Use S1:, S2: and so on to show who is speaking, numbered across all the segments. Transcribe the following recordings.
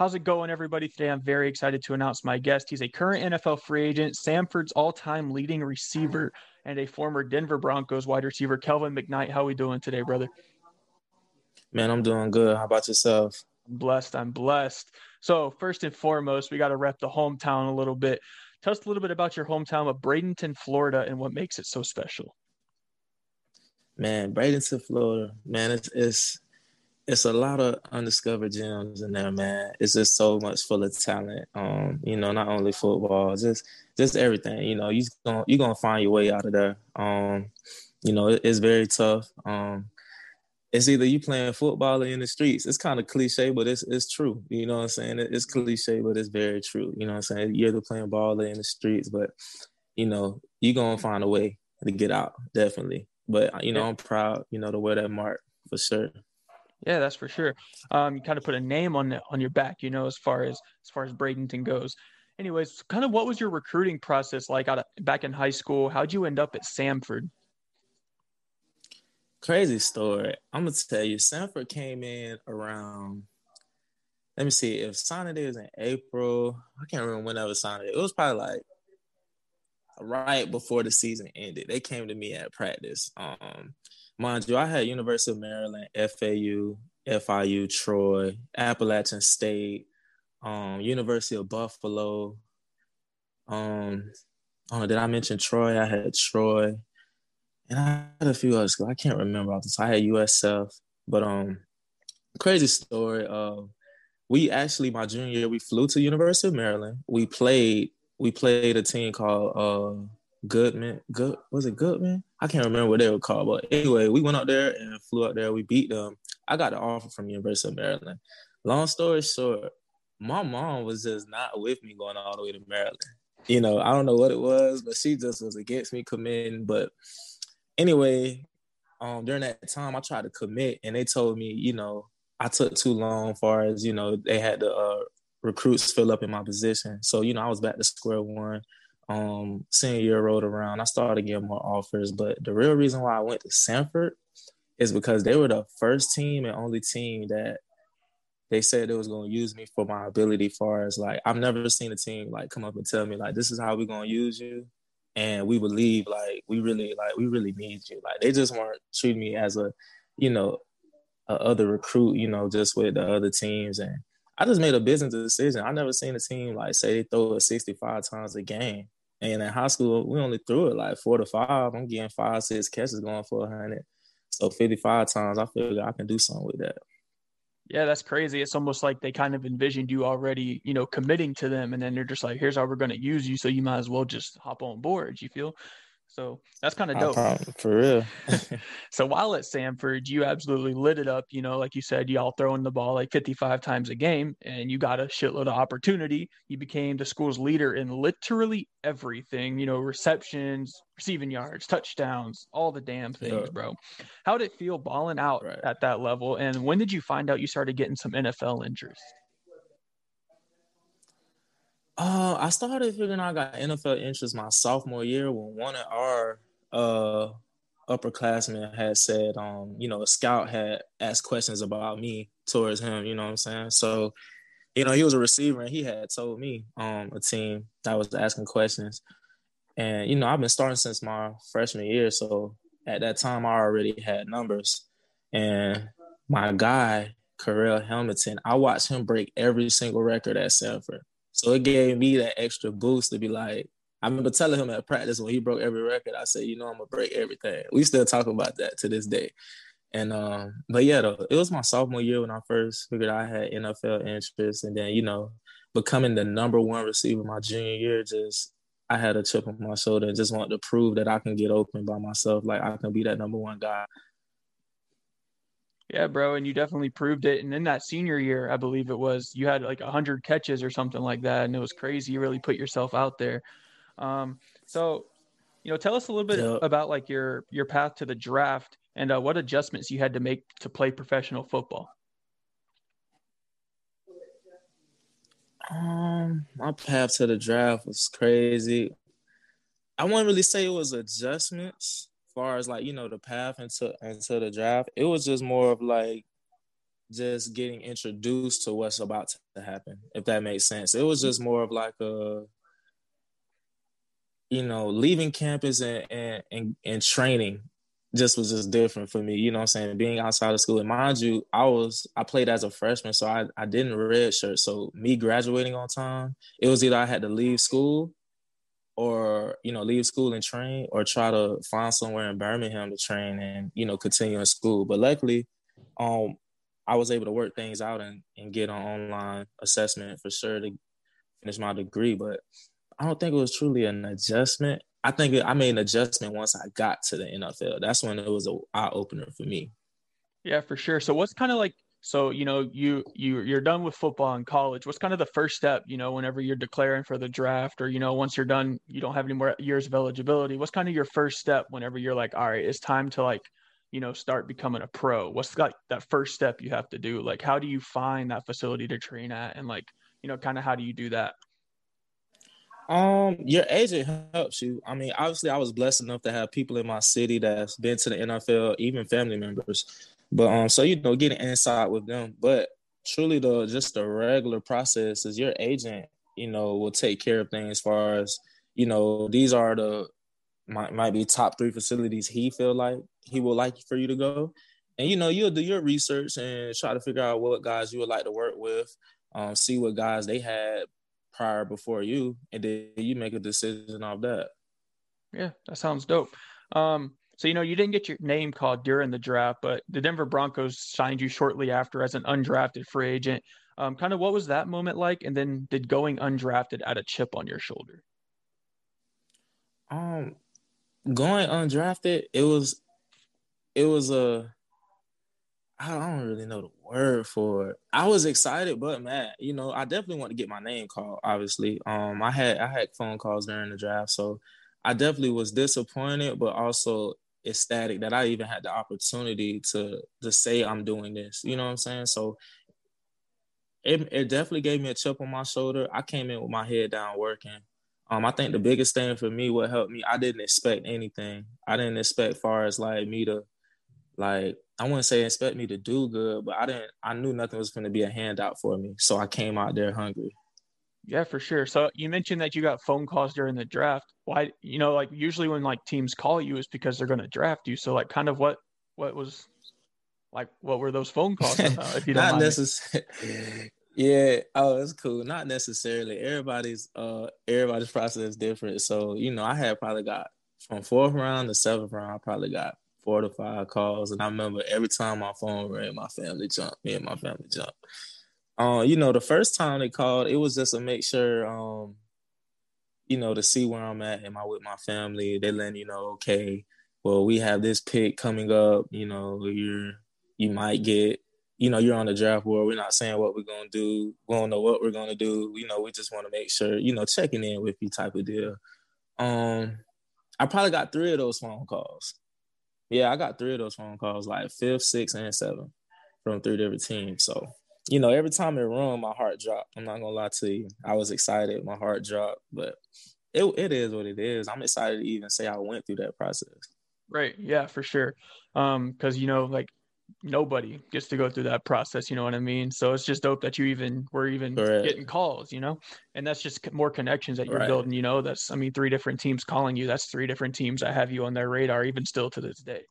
S1: How's it going, everybody? Today, I'm very excited to announce my guest. He's a current NFL free agent, Samford's all-time leading receiver, and a former Denver Broncos wide receiver, Kelvin McKnight. How are we doing today, brother?
S2: Man, I'm doing good. How about yourself?
S1: I'm blessed. I'm blessed. So, first and foremost, we got to rep the hometown a little bit. Tell us a little bit about your hometown of Bradenton, Florida, and what makes it so special.
S2: Man, Bradenton, Florida, man, it's it's it's a lot of undiscovered gems in there, man. It's just so much full of talent. Um, you know, not only football, just just everything. You know, you gonna you gonna find your way out of there. Um, you know, it, it's very tough. Um, it's either you playing football or in the streets. It's kind of cliche, but it's it's true. You know what I'm saying? It's cliche, but it's very true. You know what I'm saying? You're either playing ball or in the streets, but you know, you're gonna find a way to get out, definitely. But you know, I'm proud, you know, to wear that mark for sure.
S1: Yeah, that's for sure. Um, you kind of put a name on the, on your back, you know, as far as as far as Bradenton goes. Anyways, kind of what was your recruiting process like out of, back in high school? How'd you end up at Samford?
S2: Crazy story. I'm gonna tell you, Samford came in around. Let me see. If signing day was in April, I can't remember when that was signing. It was probably like right before the season ended. They came to me at practice. Um, mind you, I had University of Maryland, FAU, FIU, Troy, Appalachian State, um, University of Buffalo. Um, oh, did I mention Troy? I had Troy, and I had a few others. I can't remember off the. I had USF, but um, crazy story. Uh, we actually my junior year we flew to University of Maryland. We played. We played a team called uh Goodman. Good was it Goodman? I can't remember what they were called, but anyway, we went up there and flew up there. We beat them. I got an offer from University of Maryland. Long story short, my mom was just not with me going all the way to Maryland. You know, I don't know what it was, but she just was against me committing. But anyway, um, during that time, I tried to commit, and they told me, you know, I took too long. Far as you know, they had to uh, recruits fill up in my position, so you know, I was back to square one um, senior year rolled around, I started getting more offers. But the real reason why I went to Samford is because they were the first team and only team that they said they was gonna use me for my ability. Far as like, I've never seen a team like come up and tell me like, this is how we're gonna use you, and we believe like we really like we really need you. Like they just weren't treating me as a, you know, a other recruit. You know, just with the other teams and. I just made a business decision. I never seen a team like say they throw it 65 times a game and in high school, we only threw it like four to five. I'm getting five, six catches going for a hundred. So 55 times, I feel like I can do something with that.
S1: Yeah, that's crazy. It's almost like they kind of envisioned you already, you know, committing to them, and then they're just like, "Here's how we're going to use you, so you might as well just hop on board." You feel? So that's kind of dope.
S2: For real.
S1: so while at Samford, you absolutely lit it up. You know, like you said, y'all throwing the ball like 55 times a game, and you got a shitload of opportunity. You became the school's leader in literally everything. You know, receptions, receiving yards, touchdowns, all the damn things, yeah. bro. How did it feel balling out right. at that level? And when did you find out you started getting some NFL interest?
S2: Uh, I started figuring out I got NFL interest my sophomore year when one of our uh upperclassmen had said, um, you know, a scout had asked questions about me towards him. You know what I'm saying? So, you know, he was a receiver and he had told me um a team that was asking questions, and you know, I've been starting since my freshman year, so at that time I already had numbers, and my guy. Karel Hamilton, I watched him break every single record at Samford. So it gave me that extra boost to be like, I remember telling him at practice when he broke every record, I said, you know, I'm gonna break everything. We still talk about that to this day. And um, but yeah, though, it was my sophomore year when I first figured I had NFL interest, and then you know, becoming the number one receiver my junior year, just I had a chip on my shoulder and just wanted to prove that I can get open by myself, like I can be that number one guy.
S1: Yeah, bro, and you definitely proved it. And in that senior year, I believe it was, you had like hundred catches or something like that, and it was crazy. You really put yourself out there. Um, so, you know, tell us a little bit yep. about like your your path to the draft and uh, what adjustments you had to make to play professional football.
S2: Um, my path to the draft was crazy. I wouldn't really say it was adjustments far as like you know the path into into the draft, it was just more of like just getting introduced to what's about to happen, if that makes sense. It was just more of like a you know, leaving campus and and and, and training just was just different for me. You know I'm saying? Being outside of school. And mind you, I was I played as a freshman, so I, I didn't red shirt. So me graduating on time, it was either I had to leave school or, you know, leave school and train or try to find somewhere in Birmingham to train and, you know, continue in school. But luckily, um, I was able to work things out and, and get an online assessment for sure to finish my degree. But I don't think it was truly an adjustment. I think I made an adjustment once I got to the NFL. That's when it was an eye opener for me.
S1: Yeah, for sure. So what's kind of like so you know you you you're done with football in college. What's kind of the first step? You know, whenever you're declaring for the draft, or you know, once you're done, you don't have any more years of eligibility. What's kind of your first step whenever you're like, all right, it's time to like, you know, start becoming a pro? What's like that first step you have to do? Like, how do you find that facility to train at, and like, you know, kind of how do you do that?
S2: Um, your agent helps you. I mean, obviously, I was blessed enough to have people in my city that's been to the NFL, even family members. But um, so you know, getting inside with them. But truly, the just the regular process is your agent. You know, will take care of things as far as you know. These are the might might be top three facilities he feel like he would like for you to go, and you know, you'll do your research and try to figure out what guys you would like to work with. Um, see what guys they had prior before you, and then you make a decision off that.
S1: Yeah, that sounds dope. Um, so you know you didn't get your name called during the draft, but the Denver Broncos signed you shortly after as an undrafted free agent. Um, kind of what was that moment like, and then did going undrafted add a chip on your shoulder?
S2: Um, going undrafted, it was, it was a I don't really know the word for it. I was excited, but man, you know, I definitely want to get my name called. Obviously, um, I had I had phone calls during the draft, so I definitely was disappointed, but also ecstatic that I even had the opportunity to to say I'm doing this. You know what I'm saying? So it it definitely gave me a chip on my shoulder. I came in with my head down working. Um, I think the biggest thing for me, what helped me, I didn't expect anything. I didn't expect far as like me to like I wouldn't say expect me to do good, but I didn't. I knew nothing was going to be a handout for me, so I came out there hungry.
S1: Yeah, for sure. So you mentioned that you got phone calls during the draft. Why, you know, like usually when like teams call you is because they're going to draft you. So like, kind of what what was like what were those phone calls about? If you don't not
S2: necessarily. yeah. Oh, it's cool. Not necessarily. Everybody's uh everybody's process is different. So you know, I had probably got from fourth round to seventh round. I probably got four to five calls, and I remember every time my phone rang, my family jumped. Me and my family jumped. Uh, you know, the first time they called, it was just to make sure, um, you know, to see where I'm at. Am I with my family? They letting you know, okay, well, we have this pick coming up. You know, you're you might get, you know, you're on the draft board. We're not saying what we're gonna do. We don't know what we're gonna do. You know, we just want to make sure, you know, checking in with you type of deal. Um, I probably got three of those phone calls. Yeah, I got three of those phone calls, like fifth, sixth, and seventh from three different teams. So, you know, every time it run, my heart dropped. I'm not gonna lie to you. I was excited, my heart dropped, but it it is what it is. I'm excited to even say I went through that process.
S1: Right. Yeah, for sure. Um, because you know, like nobody gets to go through that process you know what i mean so it's just dope that you even were even Correct. getting calls you know and that's just more connections that you're right. building you know that's i mean three different teams calling you that's three different teams that have you on their radar even still to this day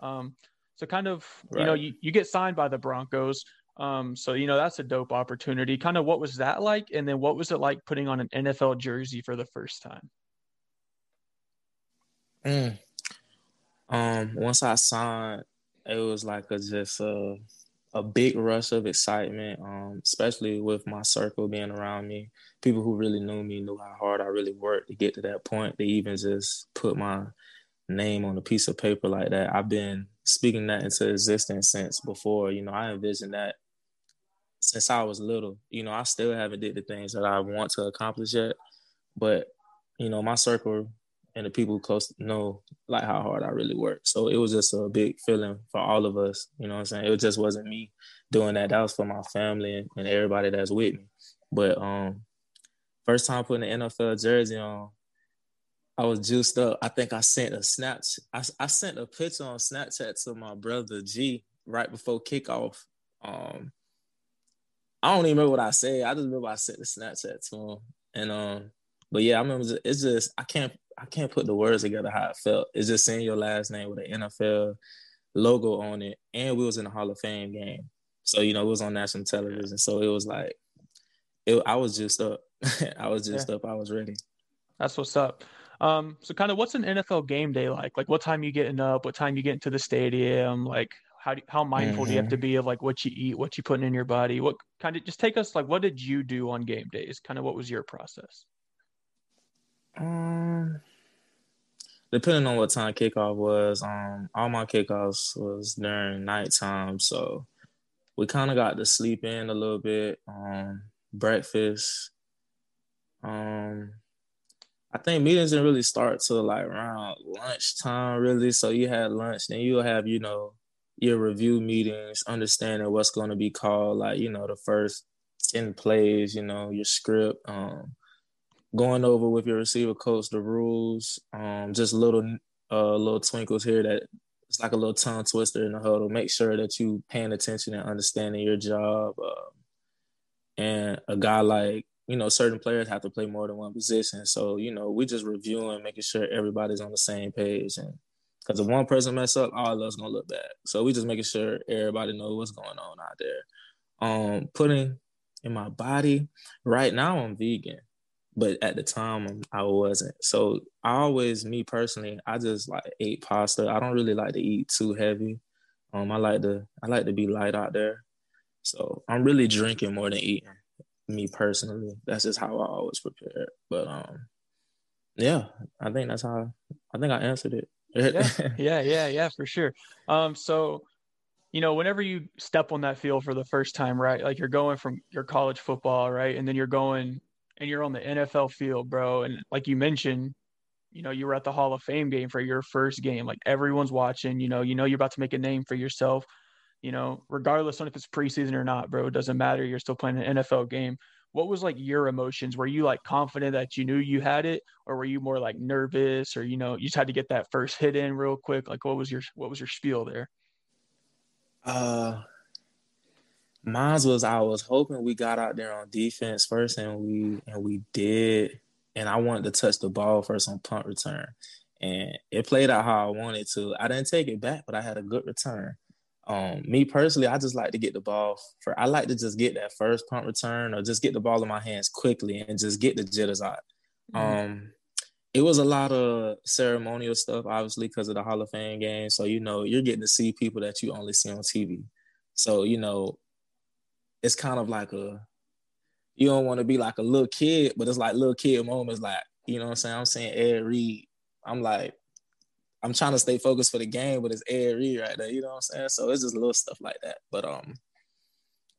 S1: um so kind of right. you know you, you get signed by the broncos um so you know that's a dope opportunity kind of what was that like and then what was it like putting on an nfl jersey for the first time
S2: mm. um once i signed it was like a just a a big rush of excitement, um, especially with my circle being around me. People who really knew me knew how hard I really worked to get to that point. They even just put my name on a piece of paper like that. I've been speaking that into existence since before. You know, I envisioned that since I was little. You know, I still haven't did the things that I want to accomplish yet, but you know, my circle and the people close know like how hard I really work. So it was just a big feeling for all of us. You know I'm saying? It just wasn't me doing that. That was for my family and, and everybody that's with me. But um first time putting the NFL jersey on, I was juiced up. I think I sent a snatch. I, I sent a picture on Snapchat to my brother G right before kickoff. Um, I don't even remember what I said. I just remember I sent the Snapchat to him, and um, but yeah, I remember it's just I can't I can't put the words together how it felt. It's just saying your last name with an NFL logo on it, and we was in the Hall of Fame game, so you know it was on national television. So it was like, it, I was just up. I was just yeah. up. I was ready.
S1: That's what's up. Um, so kind of what's an NFL game day like? Like what time you getting up? What time you get into the stadium? Like how do, how mindful mm-hmm. do you have to mm-hmm. be of like what you eat, what you putting in your body? What kind of just take us like what did you do on game days? Kind of what was your process?
S2: Um, depending on what time kickoff was, um, all my kickoffs was during nighttime, so we kind of got to sleep in a little bit. Um, breakfast. Um, I think meetings didn't really start till like around lunchtime, really. So you had lunch, then you'll have, you know, your review meetings, understanding what's going to be called, like, you know, the first 10 plays, you know, your script, um, going over with your receiver coach the rules, um, just little uh little twinkles here that it's like a little tongue twister in the huddle. Make sure that you paying attention and understanding your job. Uh, and a guy like you know, certain players have to play more than one position. So, you know, we just reviewing, making sure everybody's on the same page. And because if one person mess up, all of us gonna look bad. So we just making sure everybody knows what's going on out there. Um, putting in my body, right now I'm vegan, but at the time I wasn't. So I always, me personally, I just like ate pasta. I don't really like to eat too heavy. Um, I like to I like to be light out there. So I'm really drinking more than eating me personally. That's just how I always prepare. But um, yeah, I think that's how I think I answered it.
S1: yeah, yeah, yeah, yeah, for sure. Um, so you know, whenever you step on that field for the first time, right? Like you're going from your college football, right? And then you're going and you're on the NFL field, bro. And like you mentioned, you know, you were at the Hall of Fame game for your first game. Like everyone's watching, you know, you know you're about to make a name for yourself you know, regardless on if it's preseason or not, bro, it doesn't matter. You're still playing an NFL game. What was like your emotions? Were you like confident that you knew you had it, or were you more like nervous, or you know, you just had to get that first hit in real quick? Like, what was your what was your spiel there?
S2: Uh, mine was I was hoping we got out there on defense first, and we and we did, and I wanted to touch the ball first on punt return, and it played out how I wanted to. I didn't take it back, but I had a good return. Um, me personally, I just like to get the ball for. I like to just get that first punt return or just get the ball in my hands quickly and just get the jitters out. Mm-hmm. Um, it was a lot of ceremonial stuff, obviously, because of the Hall of Fame game. So you know, you're getting to see people that you only see on TV. So you know, it's kind of like a. You don't want to be like a little kid, but it's like little kid moments. Like you know what I'm saying. I'm saying Ed Reed. I'm like I'm trying to stay focused for the game, but it's airy right there. You know what I'm saying? So it's just little stuff like that. But um,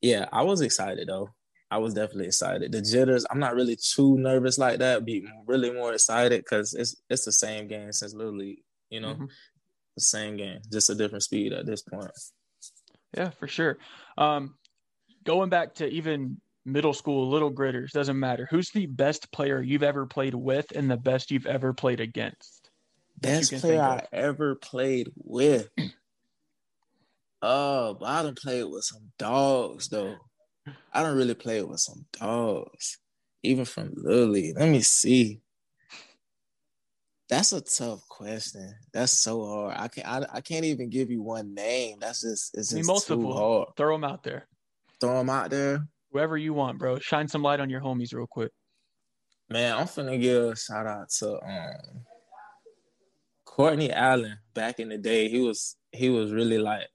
S2: yeah, I was excited though. I was definitely excited. The jitters, I'm not really too nervous like that. Be really more excited because it's it's the same game since Little League. You know, mm-hmm. the same game, just a different speed at this point.
S1: Yeah, for sure. Um, going back to even middle school, little gritters, doesn't matter. Who's the best player you've ever played with and the best you've ever played against?
S2: Best player I ever played with. Oh, but I done played with some dogs though. I don't really play with some dogs, even from Lily. Let me see. That's a tough question. That's so hard. I can't. I, I can't even give you one name. That's just. It's just multiple. too hard.
S1: Throw them out there.
S2: Throw them out there.
S1: Whoever you want, bro. Shine some light on your homies real quick.
S2: Man, I'm finna give a shout out to um Courtney Allen back in the day, he was he was really like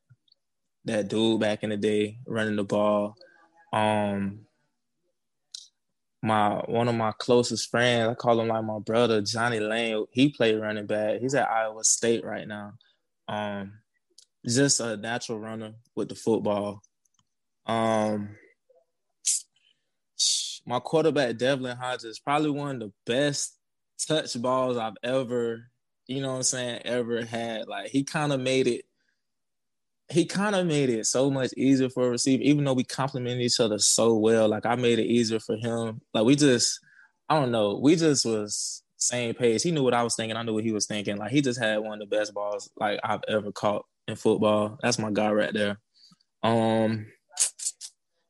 S2: that dude back in the day running the ball. Um my one of my closest friends, I call him like my brother, Johnnie Lang. He played running back. He's at Iowa State right now. Um just a natural runner with the football. Um my quarterback Devlin Hodges probably one of the best touch balls I've ever you know what I'm saying, ever had. Like he kind of made it, he kind of made it so much easier for a receiver, even though we complement each other so well. Like I made it easier for him. Like we just, I don't know, we just was same pace. He knew what I was thinking. I knew what he was thinking. Like he just had one of the best balls like I've ever caught in football. That's my guy right there. Um,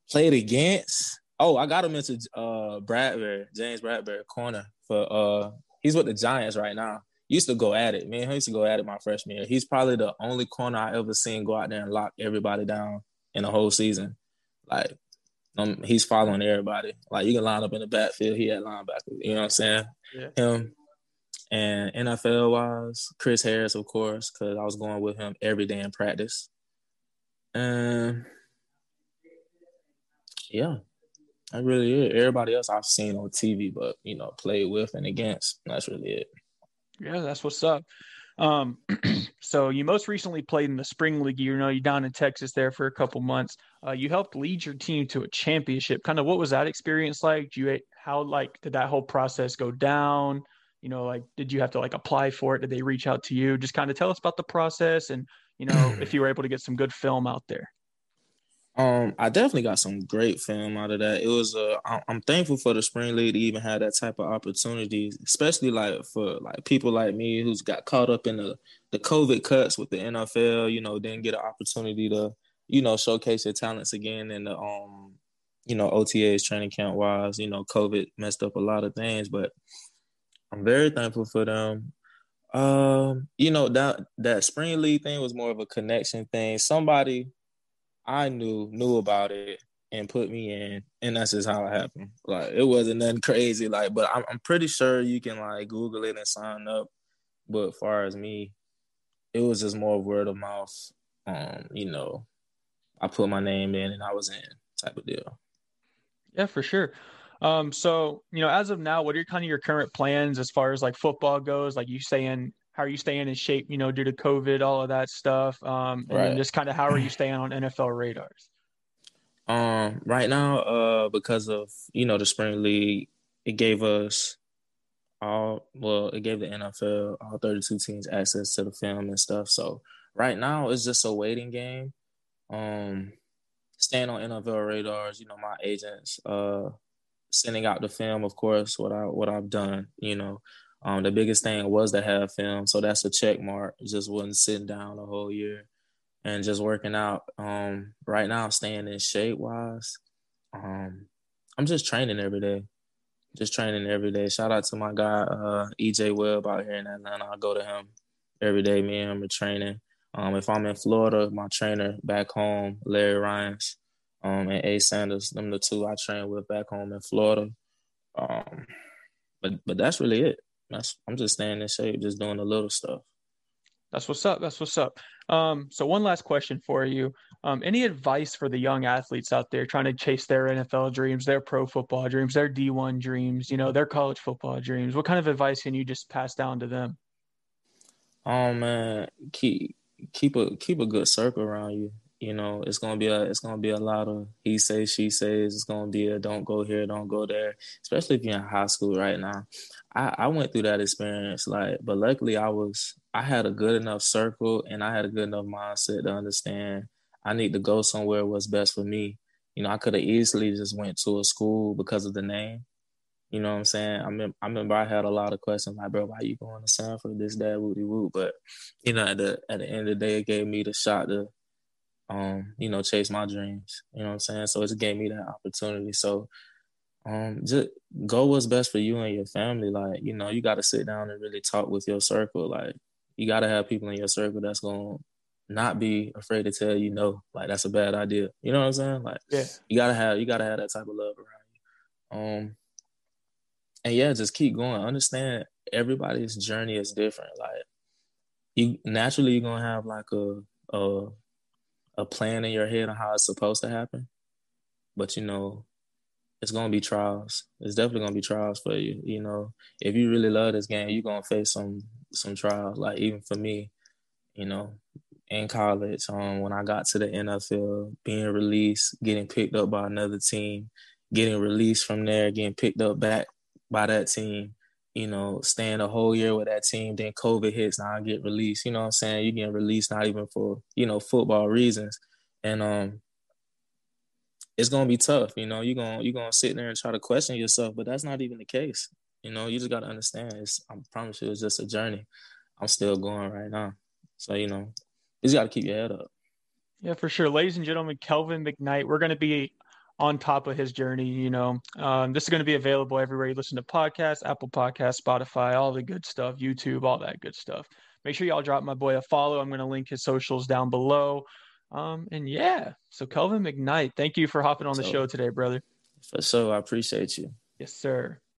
S2: played against. Oh, I got him into uh Bradberry, James Bradberry corner for uh he's with the Giants right now. Used to go at it. Man, he used to go at it my freshman year. He's probably the only corner I ever seen go out there and lock everybody down in the whole season. Like um, he's following everybody. Like you can line up in the backfield, he had linebacker. You know what I'm saying? Yeah. Him and NFL wise, Chris Harris, of course, because I was going with him every day in practice. And yeah, that really it. Everybody else I've seen on TV, but you know, played with and against. That's really it.
S1: Yeah, that's what's up. Um, so you most recently played in the spring league. You know, you're down in Texas there for a couple months. Uh, you helped lead your team to a championship. Kind of what was that experience like? Do you how like did that whole process go down? You know, like did you have to like apply for it? Did they reach out to you? Just kind of tell us about the process and you know if you were able to get some good film out there.
S2: Um, I definitely got some great film out of that. It was uh, I'm thankful for the spring league to even have that type of opportunity, especially like for like people like me who's got caught up in the the COVID cuts with the NFL. You know, didn't get an opportunity to you know showcase their talents again in the um you know OTAs training camp wise. You know, COVID messed up a lot of things, but I'm very thankful for them. Um, you know that that spring league thing was more of a connection thing. Somebody I knew knew about it and put me in, and that's just how it happened. Like it wasn't nothing crazy. Like, but I'm I'm pretty sure you can like Google it and sign up. But as far as me, it was just more word of mouth. Um, you know, I put my name in and I was in type of deal.
S1: Yeah, for sure. Um, so you know, as of now, what are your kind of your current plans as far as like football goes? Like you saying how are you staying in shape, you know, due to COVID, all of that stuff? Um, and right. just kind of how are you staying on NFL radars?
S2: Um, right now, uh, because of you know the spring league, it gave us all well, it gave the NFL all 32 teams access to the film and stuff. So right now, it's just a waiting game. Um, staying on NFL radars, you know, my agents, uh, sending out the film, of course, what I what I've done, you know, um, the biggest thing was to have film, so that's a check mark. Just wasn't sitting down the whole year and just working out. Um, right now, I'm staying in shape wise, um, I'm just training every day. Just training every day. Shout out to my guy uh, EJ Webb out here in Atlanta. I go to him every day. Me and him are training. Um, if I'm in Florida, my trainer back home, Larry Ryans, um, and A Sanders, them the two I train with back home in Florida. Um, but but that's really it. That's I'm just staying in shape, just doing the little stuff.
S1: That's what's up. That's what's up. Um, so one last question for you. Um, any advice for the young athletes out there trying to chase their NFL dreams, their pro football dreams, their D1 dreams, you know, their college football dreams? What kind of advice can you just pass down to them?
S2: Oh man, keep keep a keep a good circle around you. You know, it's gonna be a it's gonna be a lot of he says she says. It's gonna be a don't go here, don't go there. Especially if you're in high school right now. I I went through that experience, like, but luckily I was I had a good enough circle and I had a good enough mindset to understand I need to go somewhere what's best for me. You know, I could have easily just went to a school because of the name. You know what I'm saying? I mean, I remember I had a lot of questions like, bro, why you going to Samford? This, that, woody woo. But you know, at the at the end of the day, it gave me the shot to um, you know, chase my dreams. You know what I'm saying? So it gave me that opportunity. So um, just go what's best for you and your family. Like, you know, you got to sit down and really talk with your circle. Like, you got to have people in your circle that's going to not be afraid to tell you no. Like, that's a bad idea. You know what I'm saying? Like, yeah. you got to have, you got to have that type of love around you. Um, and yeah, just keep going. Understand everybody's journey is different. Like, you naturally, you're going to have like a, a a plan in your head on how it's supposed to happen. But you know, it's gonna be trials. It's definitely gonna be trials for you. You know, if you really love this game, you're gonna face some some trials. Like even for me, you know, in college, um, when I got to the NFL, being released, getting picked up by another team, getting released from there, getting picked up back by that team, you know, staying a whole year with that team, then COVID hits, now I get released. You know what I'm saying? You get released not even for, you know, football reasons. And um it's gonna be tough, you know, you're gonna you're gonna sit there and try to question yourself, but that's not even the case. You know, you just gotta understand it's I promise you it's just a journey. I'm still going right now. So, you know, you just gotta keep your head up.
S1: Yeah, for sure. Ladies and gentlemen, Kelvin McKnight, we're gonna be on top of his journey. You know, um, this is going to be available everywhere you listen to podcasts, Apple Podcasts, Spotify, all the good stuff, YouTube, all that good stuff. Make sure y'all drop my boy a follow. I'm going to link his socials down below. Um, and yeah, so Kelvin McKnight, thank you for hopping on the so, show today, brother.
S2: So, I appreciate you.
S1: Yes, sir.